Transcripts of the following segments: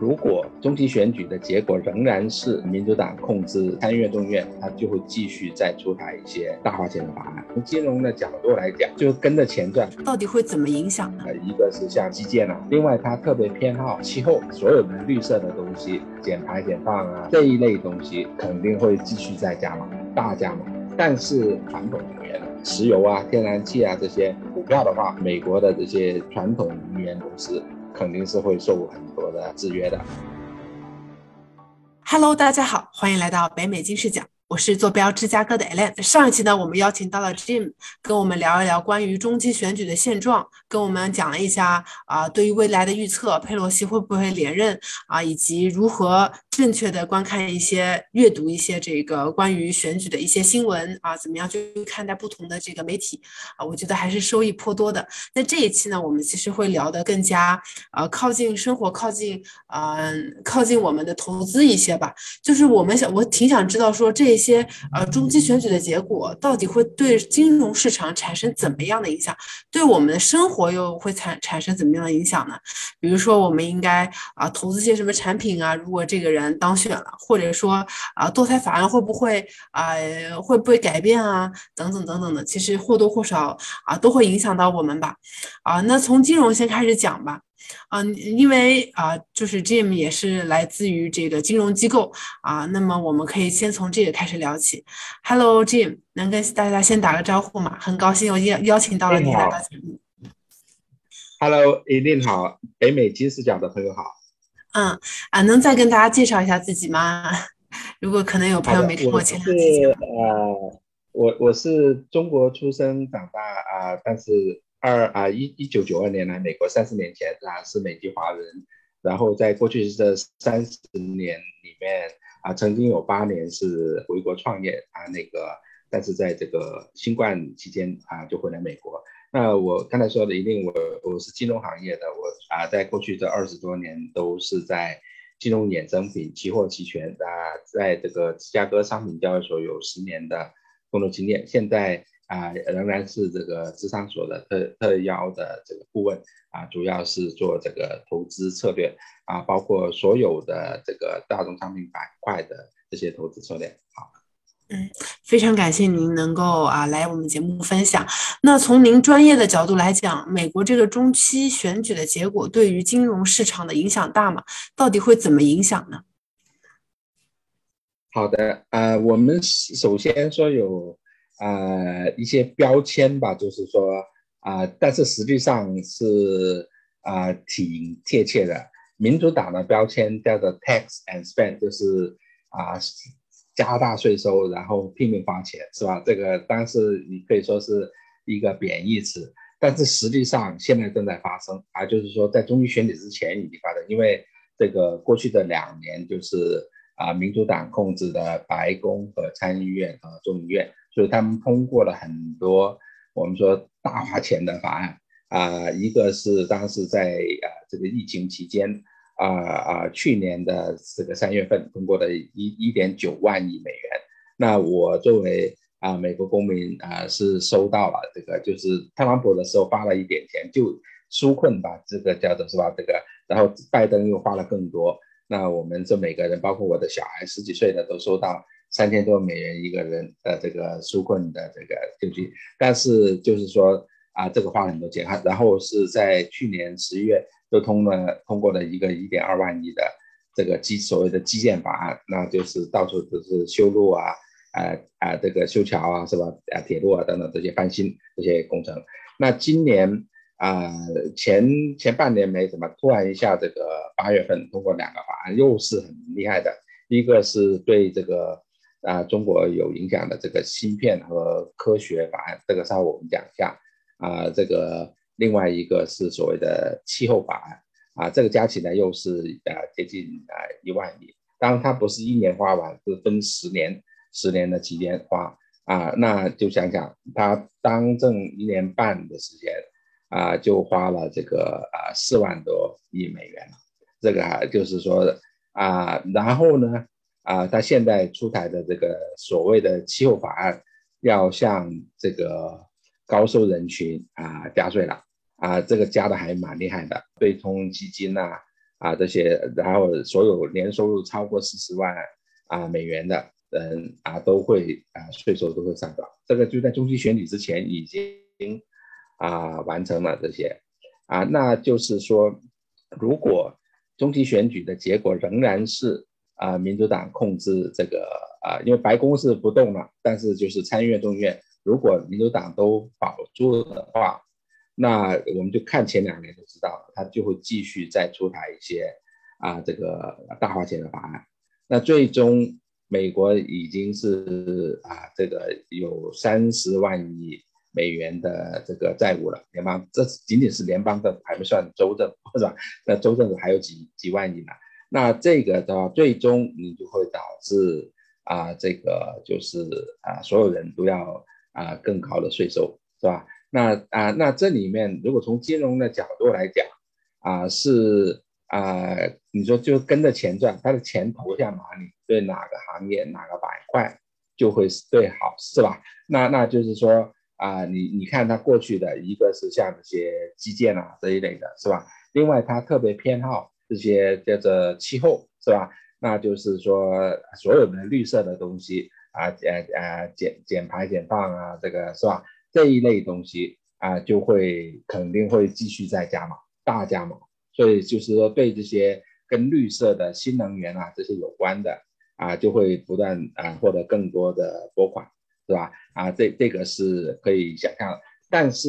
如果中期选举的结果仍然是民主党控制参议院、众议院，他就会继续再出台一些大花钱的法案。从金融的角度来讲，就跟着钱赚。到底会怎么影响呢？呃，一个是像基建啊，另外他特别偏好气候，所有的绿色的东西，减排减放啊这一类东西肯定会继续再加码，大加码。但是传统能源，石油啊、天然气啊这些股票的话，美国的这些传统能源公司。肯定是会受很多的制约的。Hello，大家好，欢迎来到北美金视角。我是坐标芝加哥的 Alan。上一期呢，我们邀请到了 Jim，跟我们聊一聊关于中期选举的现状，跟我们讲了一下啊，对于未来的预测，佩洛西会不会连任啊，以及如何正确的观看一些、阅读一些这个关于选举的一些新闻啊，怎么样去看待不同的这个媒体啊？我觉得还是收益颇多的。那这一期呢，我们其实会聊得更加呃靠近生活，靠近嗯靠近我们的投资一些吧。就是我们想，我挺想知道说这。些呃中期选举的结果到底会对金融市场产生怎么样的影响？对我们的生活又会产产生怎么样的影响呢？比如说，我们应该啊投资些什么产品啊？如果这个人当选了，或者说啊堕胎法案会不会啊会不会改变啊？等等等等的，其实或多或少啊都会影响到我们吧。啊，那从金融先开始讲吧。啊，因为啊，就是 Jim 也是来自于这个金融机构啊，那么我们可以先从这个开始聊起。Hello，Jim，能跟大家先打个招呼吗？很高兴我邀邀请到了你来到节目。Hello，e l 好，北美金视角的朋友好。嗯啊，能再跟大家介绍一下自己吗？如果可能有朋友没听过前两期节目。呃，我我是中国出生长大啊，但是。二啊一一九九二年来美国，三十年前啊是美籍华人，然后在过去这三十年里面啊，曾经有八年是回国创业啊那个，但是在这个新冠期间啊就回来美国。那我刚才说的一定我我是金融行业的，我啊在过去这二十多年都是在金融衍生品、期货、期权啊，在这个芝加哥商品交易所有十年的工作经验，现在。啊，仍然是这个智商所的特特邀的这个顾问啊，主要是做这个投资策略啊，包括所有的这个大宗商品板块的这些投资策略。好，嗯，非常感谢您能够啊来我们节目分享。那从您专业的角度来讲，美国这个中期选举的结果对于金融市场的影响大吗？到底会怎么影响呢？好的，呃，我们首先说有。呃，一些标签吧，就是说啊，但是实际上是啊，挺贴切的。民主党的标签叫做 tax and spend，就是啊，加大税收，然后拼命花钱，是吧？这个当然是你可以说是一个贬义词，但是实际上现在正在发生啊，就是说在中期选举之前已经发生，因为这个过去的两年就是啊，民主党控制的白宫和参议院和众议院。所以他们通过了很多我们说大花钱的法案啊，一个是当时在啊这个疫情期间啊啊去年的这个三月份通过的一一点九万亿美元。那我作为啊美国公民啊是收到了这个，就是特朗普的时候发了一点钱就纾困吧，这个叫做是吧？这个然后拜登又花了更多。那我们这每个人，包括我的小孩十几岁的都收到。三千多美元一个人的这个纾困的这个救济，但是就是说啊，这个花了很多钱哈。然后是在去年十一月又通了通过了一个一点二万亿的这个基所谓的基建法案，那就是到处都是修路啊，啊啊这个修桥啊是吧？啊铁路啊等等这些翻新这些工程。那今年啊前前半年没什么，突然一下这个八月份通过两个法案，又是很厉害的。一个是对这个。啊，中国有影响的这个芯片和科学法案，这个稍后我们讲一下。啊，这个另外一个是所谓的气候法案，啊，这个加起来又是啊接近啊一万亿。当然它不是一年花完，是分十年，十年的期间花。啊，那就想想他当政一年半的时间，啊，就花了这个啊四万多亿美元了。这个啊就是说啊，然后呢？啊，他现在出台的这个所谓的气候法案，要向这个高收人群啊加税了啊，这个加的还蛮厉害的，对冲基金呐啊这些，然后所有年收入超过四十万啊美元的人啊都会啊税收都会上涨。这个就在中期选举之前已经啊完成了这些啊，那就是说，如果中期选举的结果仍然是啊民主党控制这个啊，因为白宫是不动了，但是就是参议院、众议院。如果民主党都保住的话，那我们就看前两年就知道，他就会继续再出台一些啊这个大花钱的法案。那最终美国已经是啊这个有三十万亿美元的这个债务了，联邦这仅仅是联邦的，还不算州政府是吧？那州政府还有几几万亿呢？那这个的话，最终你就会导致啊这个就是啊所有人都要。啊，更高的税收是吧？那啊，那这里面如果从金融的角度来讲，啊是啊，你说就跟着钱赚，他的钱投向哪里，对哪个行业哪个板块就会是最好，是吧？那那就是说啊，你你看他过去的一个是像这些基建啊这一类的，是吧？另外他特别偏好这些叫做气候，是吧？那就是说所有的绿色的东西。啊，呃呃，减减排减放啊，这个是吧？这一类东西啊，就会肯定会继续再加码，大加码。所以就是说，对这些跟绿色的新能源啊这些有关的啊，就会不断啊获得更多的拨款，是吧？啊，这这个是可以想象。但是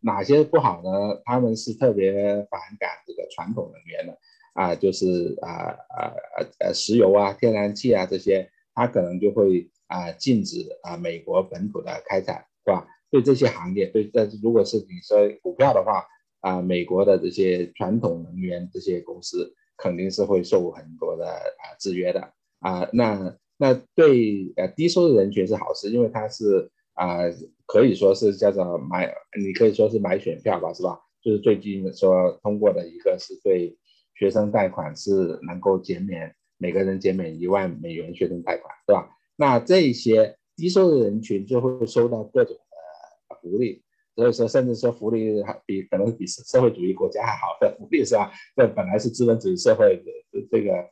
哪些不好呢？他们是特别反感这个传统能源的啊，就是啊啊呃石油啊、天然气啊这些，它可能就会。啊，禁止啊，美国本土的开采，是吧？对这些行业，对，但是如果是你说股票的话，啊，美国的这些传统能源这些公司肯定是会受很多的啊制约的啊。那那对呃低收入人群是好事，因为它是啊，可以说是叫做买，你可以说是买选票吧，是吧？就是最近说通过的一个是对学生贷款是能够减免每个人减免一万美元学生贷款，是吧？那这些低收入人群就会收到各种的福利，所以说甚至说福利还比可能比社会主义国家还好的福利是吧？这本来是资本主义社会的这个，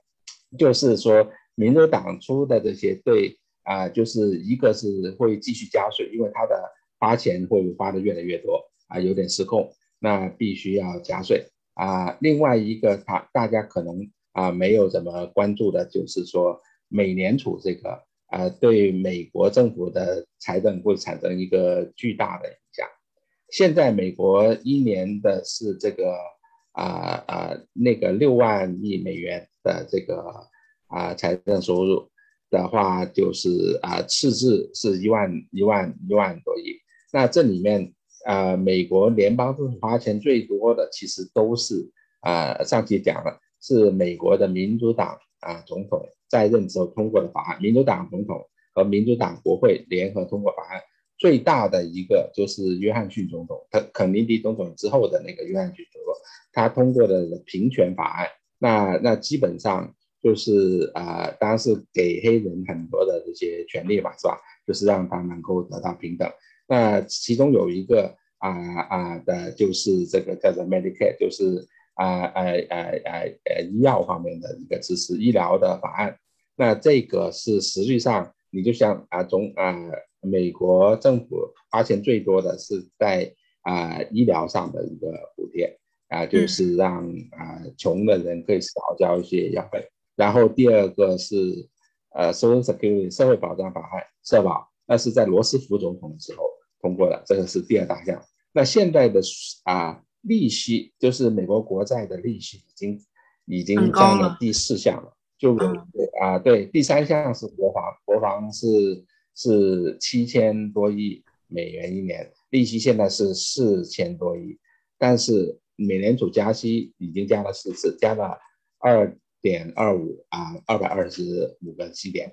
就是说民主党出的这些对啊，就是一个是会继续加税，因为他的花钱会花的越来越多啊，有点失控，那必须要加税啊。另外一个他大家可能啊没有怎么关注的就是说美联储这个。啊，对美国政府的财政会产生一个巨大的影响。现在美国一年的是这个啊啊那个六万亿美元的这个啊财政收入的话，就是啊赤字是一万一万一万多亿。那这里面啊，美国联邦政府花钱最多的其实都是啊上期讲了，是美国的民主党啊总统。在任之后通过的法案，民主党总统和民主党国会联合通过法案，最大的一个就是约翰逊总统，他肯尼迪总统之后的那个约翰逊总统，他通过的平权法案，那那基本上就是啊，当然是给黑人很多的这些权利吧，是吧？就是让他能够得到平等。那其中有一个啊啊的，就是这个叫做 Medicare，就是。啊呃呃呃呃医药方面的一个支持医疗的法案，那这个是实际上你就像啊中啊美国政府花钱最多的是在啊医疗上的一个补贴啊，就是让啊穷的人可以少交一些药费。然后第二个是呃 Social Security 社会保障法案社保，那是在罗斯福总统的时候通过的，这个是第二大项。那现在的啊。利息就是美国国债的利息已经已经占了第四项了，就啊对，第三项是国防，国防是是七千多亿美元一年，利息现在是四千多亿，但是美联储加息已经加了四次，加了二点二五啊，二百二十五个基点，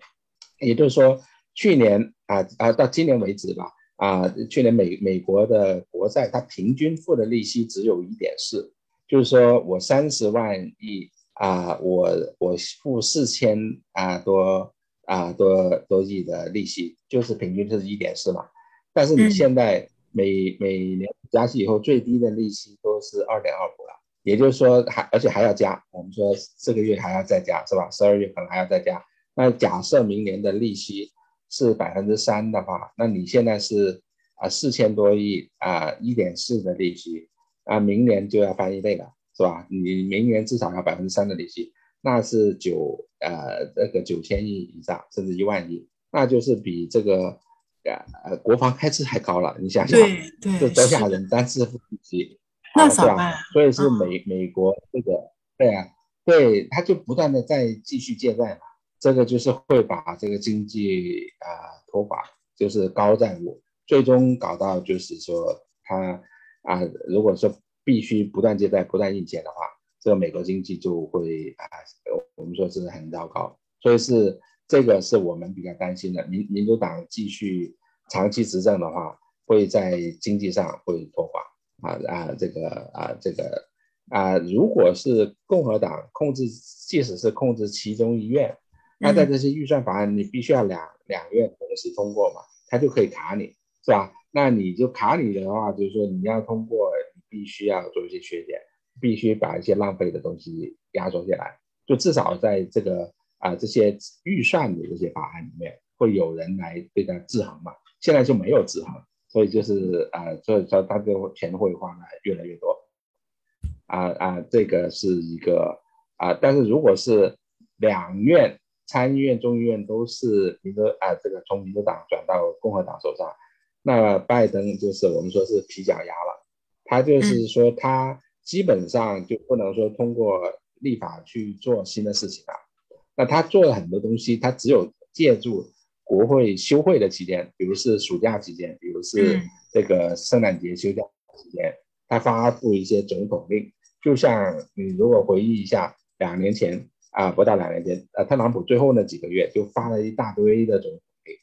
也就是说去年啊啊到今年为止吧。啊，去年美美国的国债，它平均付的利息只有一点四，就是说我三十万亿啊，我我付四千啊多啊多多亿的利息，就是平均就是一点四嘛。但是你现在每每年加息以后，最低的利息都是二点二五了，也就是说还而且还要加，我们说这个月还要再加，是吧？十二月可能还要再加。那假设明年的利息是百分之三的话，那你现在是啊四千多亿啊一点四的利息啊，明年就要翻一倍了，是吧？你明年至少要百分之三的利息，那是九呃这个九千亿以上，甚至一万亿，那就是比这个呃国防开支还高了。你想想，对对，这多吓人！单次付利息，那怎么办？所以是美美国这个对啊，对，他就不断的在继续借债嘛。这个就是会把这个经济啊拖垮，就是高债务，最终搞到就是说他啊，如果说必须不断借贷、不断印钱的话，这个美国经济就会啊，我们说是很糟糕。所以是这个是我们比较担心的。民民主党继续长期执政的话，会在经济上会拖垮啊啊，这个啊这个啊，如果是共和党控制，即使是控制其中一院。那在这些预算法案，你必须要两两院同时通过嘛，他就可以卡你，是吧？那你就卡你的话，就是说你要通过，你必须要做一些削减，必须把一些浪费的东西压缩下来，就至少在这个啊这些预算的这些法案里面，会有人来对它制衡嘛。现在就没有制衡，所以就是啊，所以说他就钱会花的越来越多，啊啊，这个是一个啊，但是如果是两院。参议院、众议院都是民主啊，这个从民主党转到共和党手上，那拜登就是我们说是皮脚丫了，他就是说他基本上就不能说通过立法去做新的事情了。那他做了很多东西，他只有借助国会休会的期间，比如是暑假期间，比如是这个圣诞节休假期间，他发布一些总统令，就像你如果回忆一下两年前。啊，不到两年间，呃，特朗普最后那几个月就发了一大堆的总统令，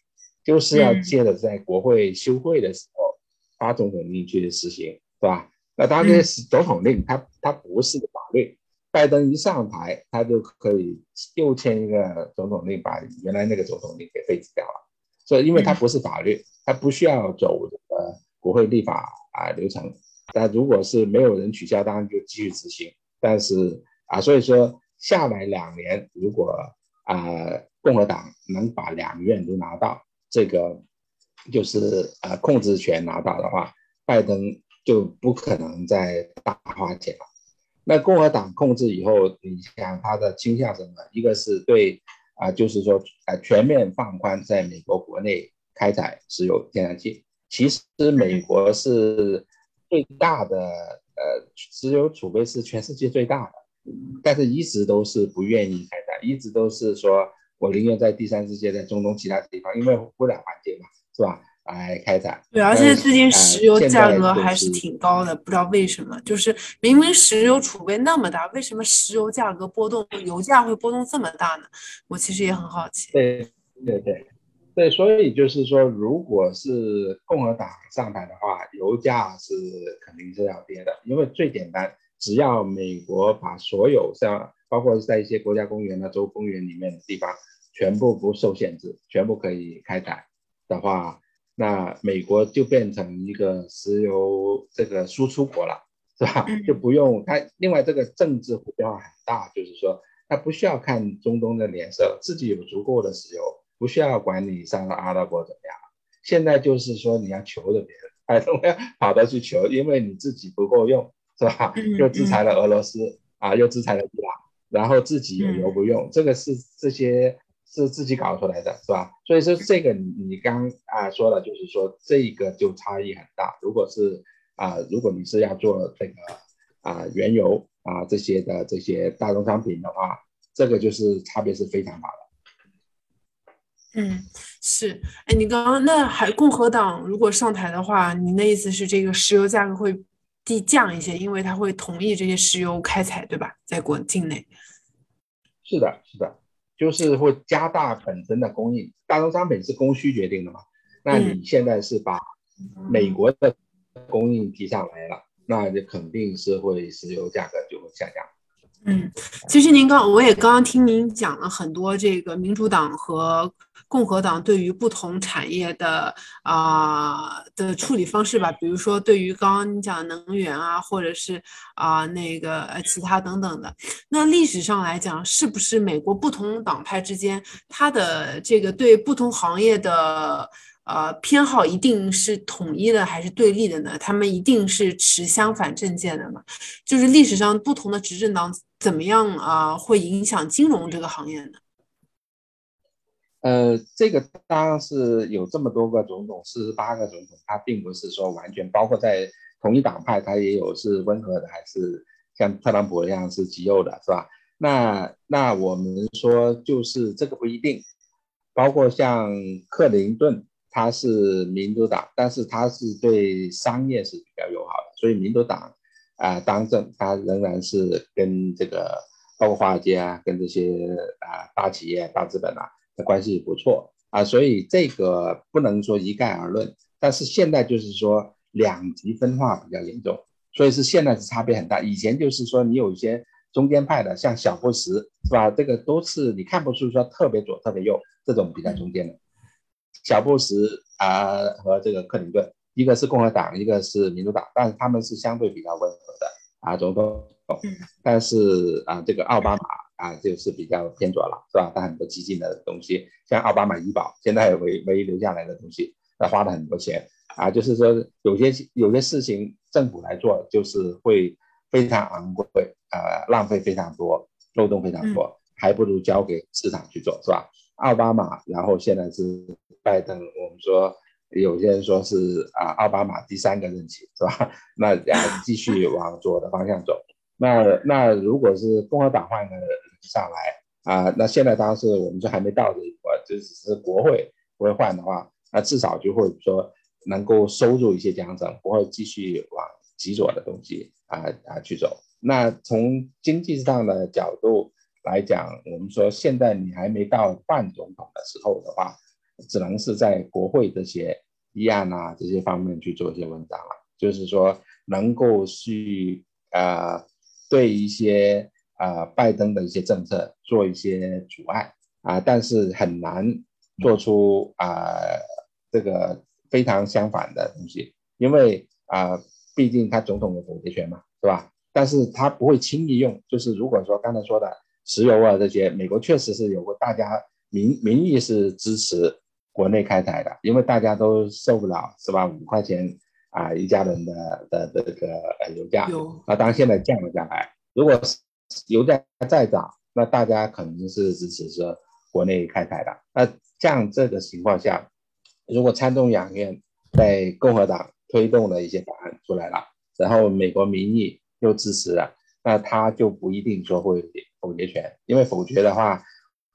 就是要借着在国会休会的时候发总统令去实行，是吧？那当然，总统令它它不是法律，拜登一上台，他就可以又签一个总统令，把原来那个总统令给废止掉了。所以，因为它不是法律，它不需要走这个国会立法啊流程。但如果是没有人取消，当然就继续执行。但是啊，所以说。下来两年，如果啊共和党能把两院都拿到，这个就是呃控制权拿到的话，拜登就不可能再大花钱了。那共和党控制以后，你想他的倾向什么？一个是对啊，就是说啊全面放宽在美国国内开采石油天然气。其实美国是最大的呃石油储备是全世界最大的。但是一直都是不愿意开采，一直都是说我宁愿在第三世界，在中东其他地方，因为污染环境嘛，是吧？来开采。对，而且最近石油价格还是挺高的，不知道为什么，就是明明石油储备那么大，为什么石油价格波动，油价会波动这么大呢？我其实也很好奇。对，对对对，所以就是说，如果是共和党上台的话，油价是肯定是要跌的，因为最简单。只要美国把所有像包括在一些国家公园啊、州公园里面的地方全部不受限制，全部可以开采的话，那美国就变成一个石油这个输出国了，是吧？就不用它。另外，这个政治变化很大，就是说它不需要看中东的脸色，自己有足够的石油，不需要管你上了阿拉伯怎么样。现在就是说你要求着别人，哎，我要跑到去求，因为你自己不够用。是吧？又制裁了俄罗斯啊，又制裁了伊朗，然后自己有油不用，这个是这些是自己搞出来的，是吧？所以说这个你你刚啊说的，就是说这个就差异很大。如果是啊，如果你是要做这个啊原油啊这些的这些大宗商品的话，这个就是差别是非常大的。嗯，是。哎，你刚刚那还共和党如果上台的话，你那意思是这个石油价格会？地降一些，因为它会同意这些石油开采，对吧？在国境内，是的，是的，就是会加大本身的供应。大宗商品是供需决定的嘛？那你现在是把美国的供应提上来了，那就肯定是会石油价格就会下降。嗯，其实您刚我也刚刚听您讲了很多这个民主党和。共和党对于不同产业的啊的处理方式吧，比如说对于刚刚你讲能源啊，或者是啊那个其他等等的。那历史上来讲，是不是美国不同党派之间，它的这个对不同行业的？呃，偏好一定是统一的还是对立的呢？他们一定是持相反政见的吗？就是历史上不同的执政党怎么样啊，会影响金融这个行业呢？呃，这个当然是有这么多个总统，四十八个总统，他并不是说完全包括在同一党派，他也有是温和的，还是像特朗普一样是极右的，是吧？那那我们说就是这个不一定，包括像克林顿。他是民主党，但是他是对商业是比较友好的，所以民主党啊当政，他仍然是跟这个包括华尔街啊，跟这些啊大企业、大资本啊的关系不错啊，所以这个不能说一概而论。但是现在就是说两极分化比较严重，所以是现在是差别很大。以前就是说你有一些中间派的，像小布什是吧？这个都是你看不出说特别左、特别右这种比较中间的。小布什啊和这个克林顿，一个是共和党，一个是民主党，但是他们是相对比较温和的啊总统。但是啊这个奥巴马啊就是比较偏左了，是吧？他很多激进的东西，像奥巴马医保，现在唯唯一留下来的东西，他花了很多钱啊，就是说有些有些事情政府来做，就是会非常昂贵啊，浪费非常多，漏洞非常多，还不如交给市场去做，是吧？奥巴马，然后现在是拜登，我们说有些人说是啊，奥巴马第三个任期是吧？那啊继续往左的方向走。那那如果是共和党换个人上来啊，那现在当然是我们说还没到这一步，就只是国会不会换的话，那至少就会说能够收入一些奖惩，不会继续往极左的东西啊啊去走。那从经济上的角度。来讲，我们说现在你还没到换总统的时候的话，只能是在国会这些议案啊这些方面去做一些文章了。就是说，能够去呃对一些呃拜登的一些政策做一些阻碍啊，但是很难做出啊这个非常相反的东西，因为啊毕竟他总统有否决权嘛，是吧？但是他不会轻易用，就是如果说刚才说的。石油啊，这些美国确实是有过，大家民民意是支持国内开采的，因为大家都受不了，是吧？五块钱啊一家人的的这个呃油价，啊当然现在降了下来。如果油价再涨，那大家肯定是支持说国内开采的。那像这个情况下，如果参众两院在共和党推动的一些法案出来了，然后美国民意又支持了，那他就不一定说会。否决权，因为否决的话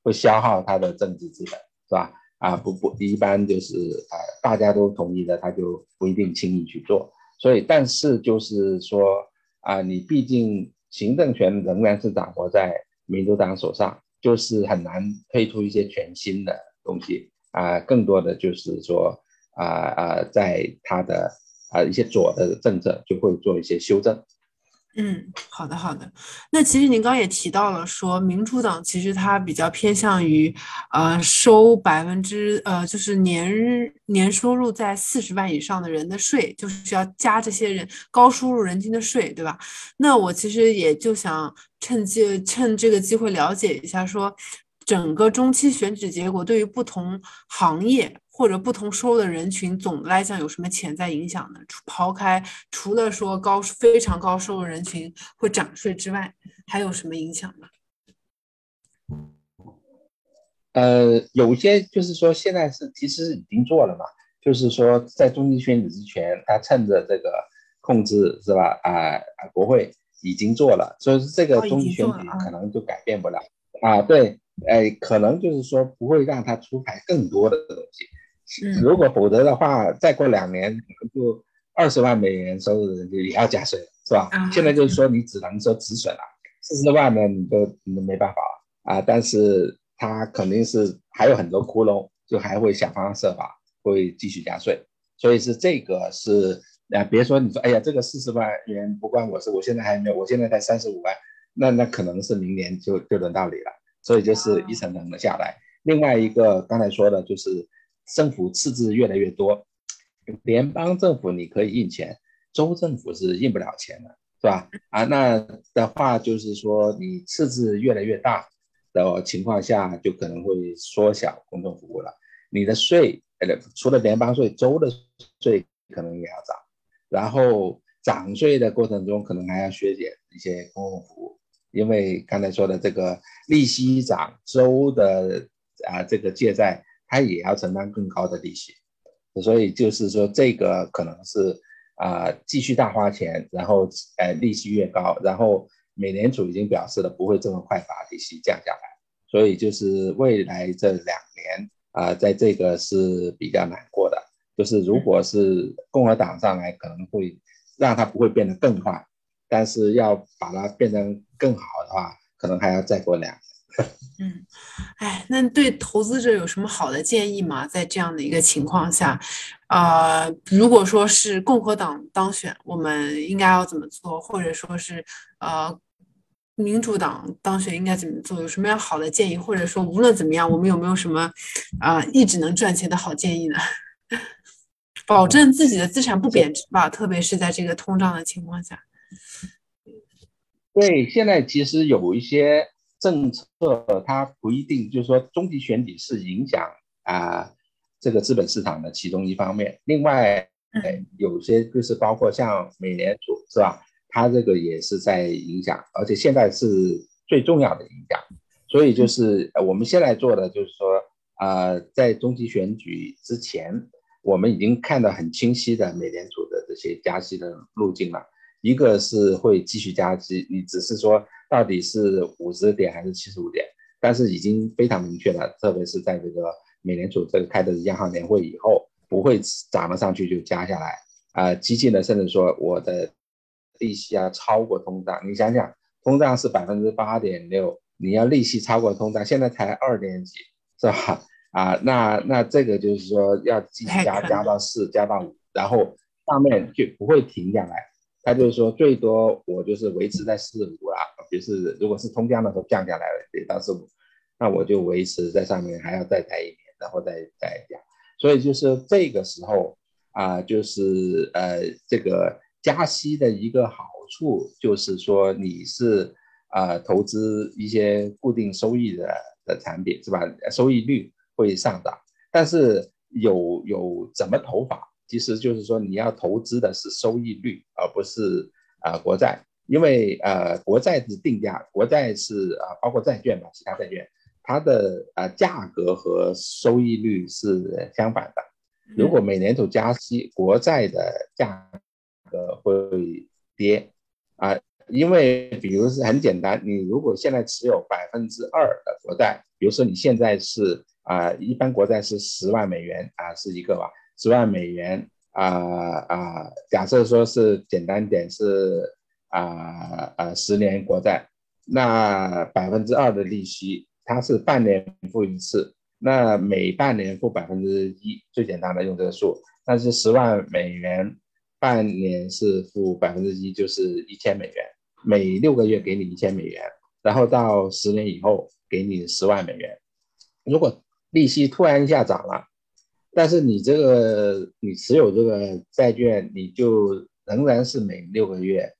会消耗他的政治资本，是吧？啊，不不，一般就是啊，大家都同意的，他就不一定轻易去做。所以，但是就是说啊，你毕竟行政权仍然是掌握在民主党手上，就是很难推出一些全新的东西啊。更多的就是说啊啊，在他的啊一些左的政策就会做一些修正。嗯，好的好的。那其实您刚也提到了，说民主党其实它比较偏向于，呃，收百分之呃，就是年年收入在四十万以上的人的税，就是需要加这些人高收入人群的税，对吧？那我其实也就想趁机趁这个机会了解一下，说整个中期选举结果对于不同行业。或者不同收入的人群，总的来讲有什么潜在影响呢？除抛开除了说高非常高收入人群会涨税之外，还有什么影响呢？呃，有些就是说现在是其实已经做了嘛，就是说在中期选举之前，他趁着这个控制是吧？啊啊，国会已经做了，所以这个中期选举可能就改变不了啊。对，哎，可能就是说不会让他出台更多的东西。如果否则的话，再过两年可能就二十万美元收入的人就也要加税了，是吧？现在就是说你只能说止损了，四十万呢你都你都没办法了啊。但是他肯定是还有很多窟窿，就还会想方设法会继续加税。所以是这个是啊，别说你说哎呀这个四十万元不关我事，我现在还没有，我现在才三十五万，那那可能是明年就就轮到你了。所以就是一层层的下来。另外一个刚才说的就是政府赤字越来越多，联邦政府你可以印钱，州政府是印不了钱的，是吧？啊，那的话就是说你赤字越来越大的情况下，就可能会缩小公共服务了。你的税，呃，除了联邦税，州的税可能也要涨，然后涨税的过程中可能还要削减一些公共服务，因为刚才说的这个利息涨，州的啊这个借债它也要承担更高的利息，所以就是说这个可能是啊继续大花钱，然后呃利息越高，然后美联储已经表示了不会这么快把利息降下来，所以就是未来这两年。啊，在这个是比较难过的，就是如果是共和党上来，可能会让它不会变得更坏，但是要把它变成更好的话，可能还要再过两年。嗯，哎，那对投资者有什么好的建议吗？在这样的一个情况下，呃，如果说是共和党当选，我们应该要怎么做，或者说是呃？民主党当选应该怎么做？有什么样好的建议？或者说，无论怎么样，我们有没有什么啊一直能赚钱的好建议呢？保证自己的资产不贬值吧，特别是在这个通胀的情况下。对，现在其实有一些政策，它不一定就是说中期选举是影响啊这个资本市场的其中一方面。另外，有些就是包括像美联储，是吧？它这个也是在影响，而且现在是最重要的影响，所以就是我们现在做的就是说，呃，在中期选举之前，我们已经看到很清晰的美联储的这些加息的路径了。一个是会继续加息，你只是说到底是五十点还是七十五点，但是已经非常明确了，特别是在这个美联储这个开的央行年会以后，不会涨了上去就加下来，啊，激进的甚至说我的。利息啊超过通胀，你想想，通胀是百分之八点六，你要利息超过通胀，现在才二点几，是吧？啊，那那这个就是说要继续加，加到四，加到五，然后上面就不会停下来。他就是说最多我就是维持在四五啦，就是如果是通胀的时候降下来了，得到四五，那我就维持在上面，还要再待一年，然后再再降。所以就是这个时候啊，就是呃这个。加息的一个好处就是说，你是啊投资一些固定收益的的产品是吧？收益率会上涨，但是有有怎么投法？其实就是说你要投资的是收益率，而不是啊国债，因为呃国债是定价，国债是啊包括债券吧，其他债券它的啊价格和收益率是相反的。如果美联储加息，国债的价。格，会跌啊，因为比如是很简单，你如果现在持有百分之二的国债，比如说你现在是啊，一般国债是十万美元啊，是一个吧，十万美元啊啊，假设说是简单点是啊啊十年国债，那百分之二的利息，它是半年付一次，那每半年付百分之一，最简单的用这个数，那是十万美元。半年是付百分之一，就是一千美元，每六个月给你一千美元，然后到十年以后给你十万美元。如果利息突然一下涨了，但是你这个你持有这个债券，你就仍然是每六个月，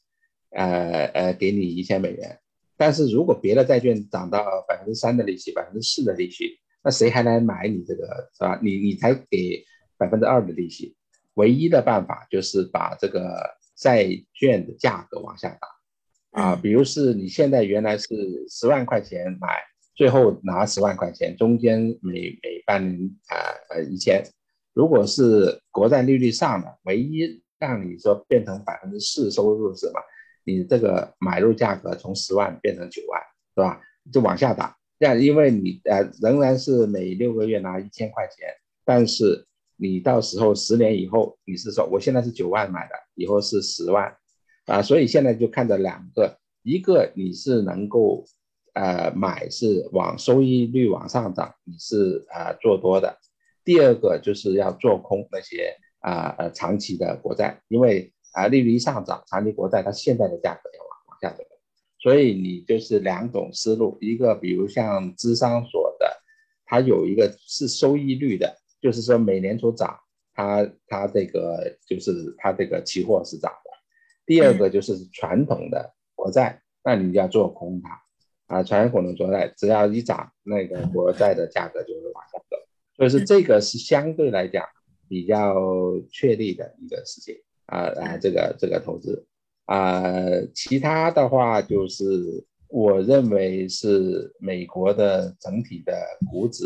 呃呃给你一千美元。但是如果别的债券涨到百分之三的利息，百分之四的利息，那谁还来买你这个是吧？你你才给百分之二的利息。唯一的办法就是把这个债券的价格往下打，啊，比如是你现在原来是十万块钱买，最后拿十万块钱，中间每每半年啊呃一千，如果是国债利率上了，唯一让你说变成百分之四收入是什么？你这个买入价格从十万变成九万，是吧？就往下打，这样因为你呃仍然是每六个月拿一千块钱，但是。你到时候十年以后，你是说我现在是九万买的，以后是十万，啊，所以现在就看着两个，一个你是能够，呃，买是往收益率往上涨，你是啊做多的，第二个就是要做空那些啊呃长期的国债，因为啊利率一上涨，长期国债它现在的价格要往往下走，所以你就是两种思路，一个比如像芝商所的它有一个是收益率的，就是说美联储涨，它它这个就是它这个期货是涨的。第二个就是传统的国债，那你要做空它啊，传统的国债只要一涨，那个国债的价格就会往下走，所以说这个是相对来讲比较确立的一个事情啊啊，这个这个投资。啊，其他的话就是我认为是美国的整体的股指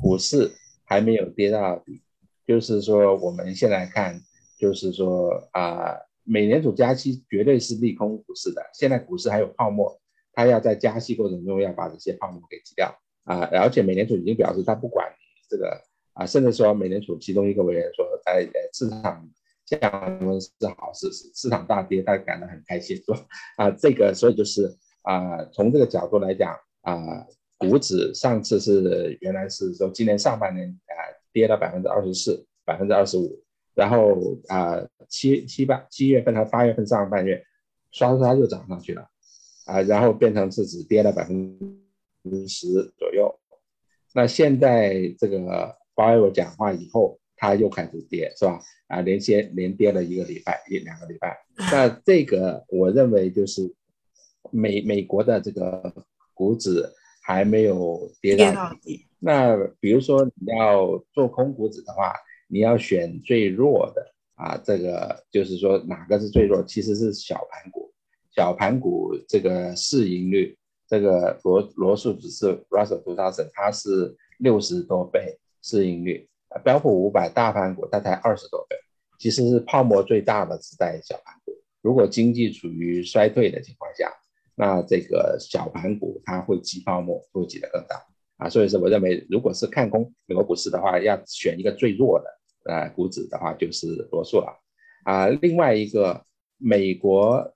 股市还没有跌到底，就是说我们现在看就是说啊。美联储加息绝对是利空股市的，现在股市还有泡沫，他要在加息过程中要把这些泡沫给挤掉啊！而且美联储已经表示，他不管你这个啊，甚至说美联储其中一个委员说，在，市场降温是好事，市场大跌，他感到很开心，说啊，这个所以就是啊，从这个角度来讲啊，股指上次是原来是说今年上半年啊跌了百分之二十四，百分之二十五。然后啊，七七八七月份和八月份上半月，刷刷又涨上去了，啊，然后变成是只跌了百分之十左右。那现在这个鲍威尔讲话以后，它又开始跌，是吧？啊，连接连跌了一个礼拜，一两个礼拜。那这个我认为就是美美国的这个股指还没有跌到底。那比如说你要做空股指的话。你要选最弱的啊，这个就是说哪个是最弱？其实是小盘股，小盘股这个市盈率，这个罗罗素指数 Russell 2000它是六十多倍市盈率，标普五百大盘股它才二十多倍，其实是泡沫最大的是在小盘股。如果经济处于衰退的情况下，那这个小盘股它会挤泡沫，会挤得更大啊。所以说，我认为如果是看空美国股市的话，要选一个最弱的。呃，股指的话就是罗素了，啊，另外一个美国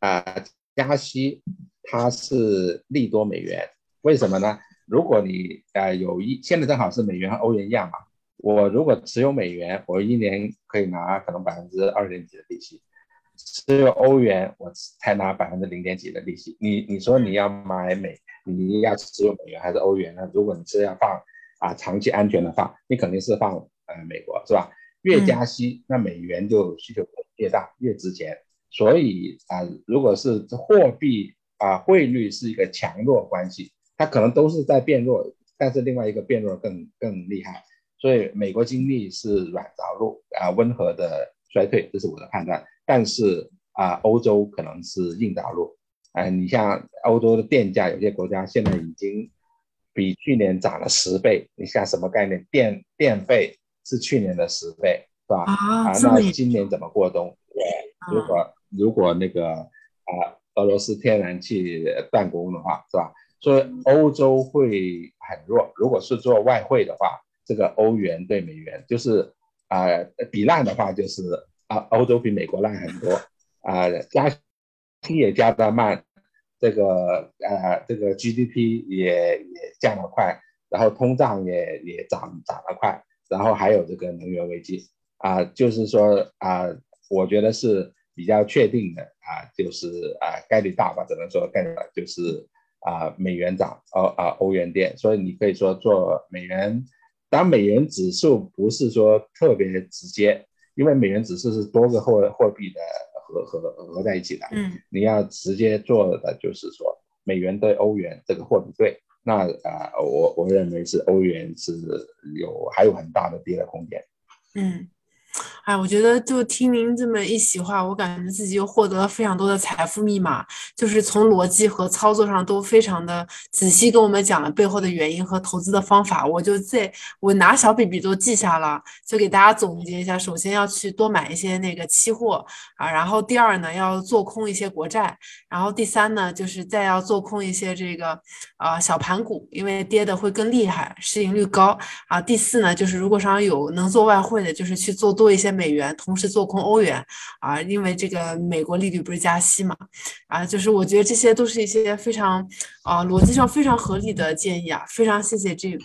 啊加息，它是利多美元，为什么呢？如果你呃有一现在正好是美元和欧元一样嘛，我如果持有美元，我一年可以拿可能百分之二点几的利息，持有欧元我才拿百分之零点几的利息。你你说你要买美，你要持有美元还是欧元呢？如果你是要放啊长期安全的话，你肯定是放。呃，美国是吧？越加息，那美元就需求越大，越值钱。所以啊，如果是货币啊汇率是一个强弱关系，它可能都是在变弱，但是另外一个变弱更更厉害。所以美国经历是软着陆啊，温和的衰退，这是我的判断。但是啊，欧洲可能是硬着陆。哎，你像欧洲的电价，有些国家现在已经比去年涨了十倍。你像什么概念？电电费？是去年的十倍，是吧？啊，那今年怎么过冬？如果如果那个啊，俄罗斯天然气断供的话，是吧？所以欧洲会很弱。如果是做外汇的话，这个欧元对美元就是啊，比烂的话就是啊，欧洲比美国烂很多啊，加息也加得慢，这个呃，这个 GDP 也也降得快，然后通胀也也涨涨得快。然后还有这个能源危机啊，就是说啊，我觉得是比较确定的啊，就是啊概率大吧，只能说概率大，就是啊美元涨，欧啊欧元跌，所以你可以说做美元，当美元指数不是说特别直接，因为美元指数是多个货货币的合合合在一起的，嗯，你要直接做的就是说美元对欧元这个货币对。那啊，我我认为是欧元是有还有很大的跌的空间。嗯。哎，我觉得就听您这么一席话，我感觉自己又获得了非常多的财富密码，就是从逻辑和操作上都非常的仔细跟我们讲了背后的原因和投资的方法。我就在我拿小笔笔都记下了，就给大家总结一下：首先要去多买一些那个期货啊，然后第二呢要做空一些国债，然后第三呢就是再要做空一些这个啊小盘股，因为跌的会更厉害，市盈率高啊。第四呢就是如果上有能做外汇的，就是去做。多一些美元，同时做空欧元啊，因为这个美国利率不是加息嘛，啊，就是我觉得这些都是一些非常啊逻辑上非常合理的建议啊，非常谢谢 Jim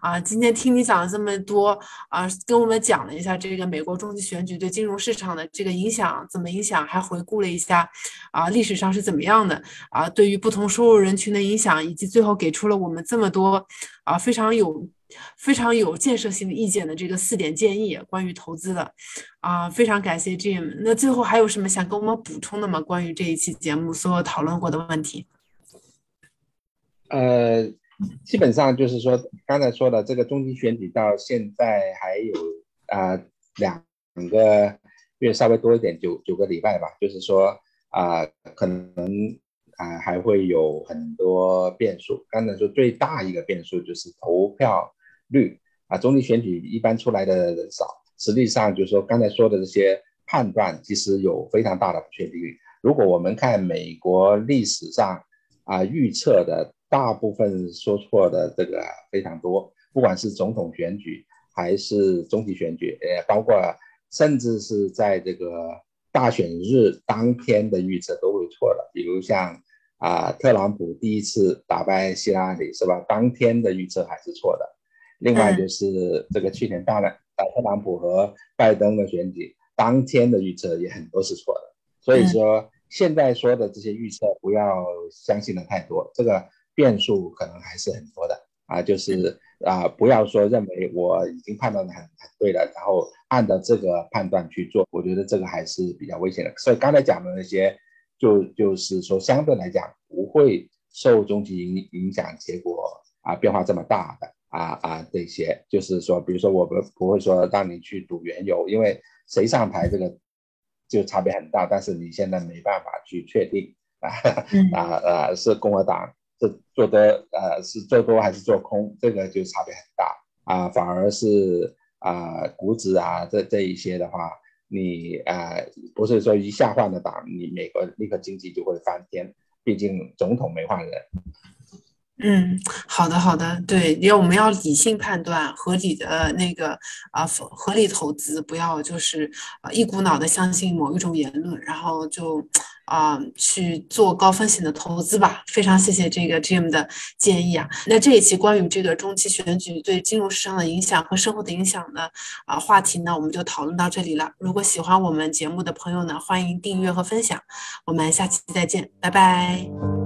啊，今天听你讲了这么多啊，跟我们讲了一下这个美国中期选举对金融市场的这个影响怎么影响，还回顾了一下啊历史上是怎么样的啊，对于不同收入人群的影响，以及最后给出了我们这么多啊非常有。非常有建设性的意见的这个四点建议，关于投资的，啊，非常感谢 Jim。那最后还有什么想跟我们补充的吗？关于这一期节目所有讨论过的问题？呃，基本上就是说，刚才说的这个中期选举到现在还有啊两个月稍微多一点，九九个礼拜吧。就是说啊，可能啊还会有很多变数。刚才说最大一个变数就是投票。率啊，中期选举一般出来的人少，实际上就是说刚才说的这些判断，其实有非常大的不确定率。如果我们看美国历史上啊预测的，大部分说错的这个非常多，不管是总统选举还是中期选举，呃，包括甚至是在这个大选日当天的预测都会错的。比如像啊特朗普第一次打败希拉里是吧？当天的预测还是错的。另外就是这个去年大了，呃，特朗普和拜登的选举当天的预测也很多是错的，所以说现在说的这些预测不要相信的太多，这个变数可能还是很多的啊，就是啊，不要说认为我已经判断的很很对了，然后按照这个判断去做，我觉得这个还是比较危险的。所以刚才讲的那些，就就是说相对来讲不会受中期影影响，结果啊变化这么大的。啊啊，这些。就是说，比如说，我们不会说让你去赌原油，因为谁上台这个就差别很大，但是你现在没办法去确定。啊啊啊，是共和党是做多呃是做多还是做空，这个就差别很大。啊，反而是啊股指啊这这一些的话，你啊不是说一下换了党，你美国立刻经济就会翻天，毕竟总统没换人。嗯，好的好的，对，要我们要理性判断，合理的那个啊，合理投资，不要就是啊一股脑的相信某一种言论，然后就啊去做高风险的投资吧。非常谢谢这个 Jim 的建议啊。那这一期关于这个中期选举对金融市场的影响和生活的影响的啊话题呢，我们就讨论到这里了。如果喜欢我们节目的朋友呢，欢迎订阅和分享。我们下期再见，拜拜。